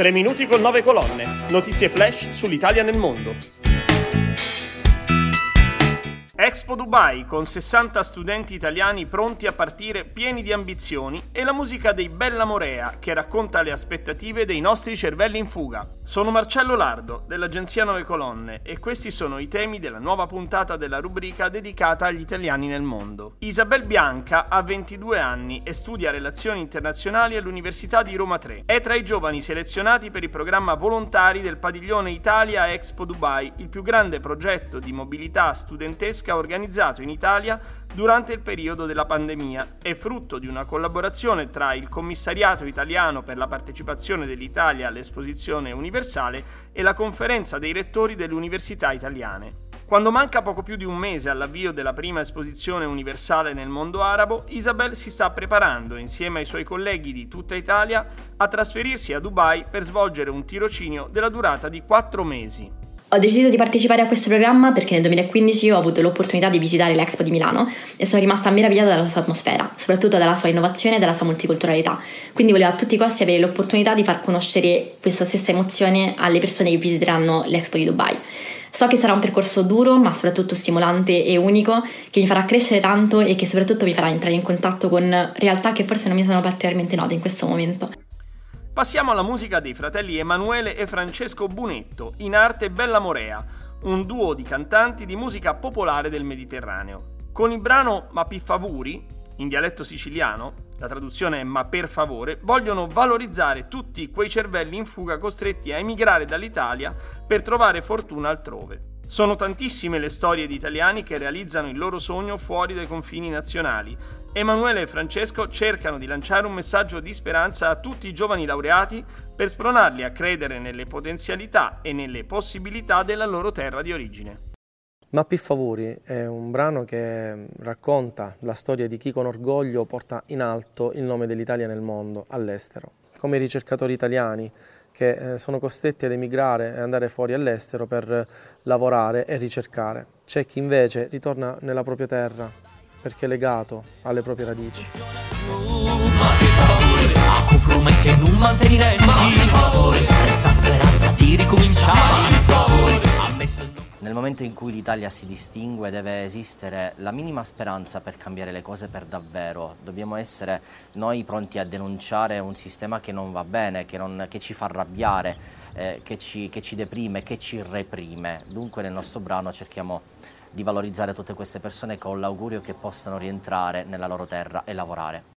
3 minuti con 9 colonne. Notizie flash sull'Italia nel mondo. Expo Dubai con 60 studenti italiani pronti a partire pieni di ambizioni e la musica dei Bella Morea che racconta le aspettative dei nostri cervelli in fuga. Sono Marcello Lardo dell'agenzia Nove Colonne e questi sono i temi della nuova puntata della rubrica dedicata agli italiani nel mondo. Isabel Bianca ha 22 anni e studia relazioni internazionali all'Università di Roma 3. È tra i giovani selezionati per il programma volontari del padiglione Italia Expo Dubai, il più grande progetto di mobilità studentesca organizzato in Italia durante il periodo della pandemia è frutto di una collaborazione tra il Commissariato italiano per la partecipazione dell'Italia all'esposizione universale e la Conferenza dei rettori delle università italiane. Quando manca poco più di un mese all'avvio della prima esposizione universale nel mondo arabo, Isabel si sta preparando, insieme ai suoi colleghi di tutta Italia, a trasferirsi a Dubai per svolgere un tirocinio della durata di quattro mesi. Ho deciso di partecipare a questo programma perché nel 2015 ho avuto l'opportunità di visitare l'Expo di Milano e sono rimasta meravigliata dalla sua atmosfera, soprattutto dalla sua innovazione e dalla sua multiculturalità. Quindi volevo a tutti i costi avere l'opportunità di far conoscere questa stessa emozione alle persone che visiteranno l'Expo di Dubai. So che sarà un percorso duro, ma soprattutto stimolante e unico, che mi farà crescere tanto e che soprattutto mi farà entrare in contatto con realtà che forse non mi sono particolarmente note in questo momento. Passiamo alla musica dei fratelli Emanuele e Francesco Bunetto, in arte Bella Morea, un duo di cantanti di musica popolare del Mediterraneo. Con il brano Ma pi favori, in dialetto siciliano, la traduzione è ma per favore, vogliono valorizzare tutti quei cervelli in fuga costretti a emigrare dall'Italia per trovare fortuna altrove. Sono tantissime le storie di italiani che realizzano il loro sogno fuori dai confini nazionali. Emanuele e Francesco cercano di lanciare un messaggio di speranza a tutti i giovani laureati per spronarli a credere nelle potenzialità e nelle possibilità della loro terra di origine. Mappi Favori è un brano che racconta la storia di chi con orgoglio porta in alto il nome dell'Italia nel mondo, all'estero. Come ricercatori italiani che eh, sono costretti ad emigrare e andare fuori all'estero per lavorare e ricercare. C'è chi invece ritorna nella propria terra perché è legato alle proprie radici. Nel momento in cui l'Italia si distingue deve esistere la minima speranza per cambiare le cose per davvero. Dobbiamo essere noi pronti a denunciare un sistema che non va bene, che, non, che ci fa arrabbiare, eh, che, ci, che ci deprime, che ci reprime. Dunque nel nostro brano cerchiamo di valorizzare tutte queste persone con l'augurio che possano rientrare nella loro terra e lavorare.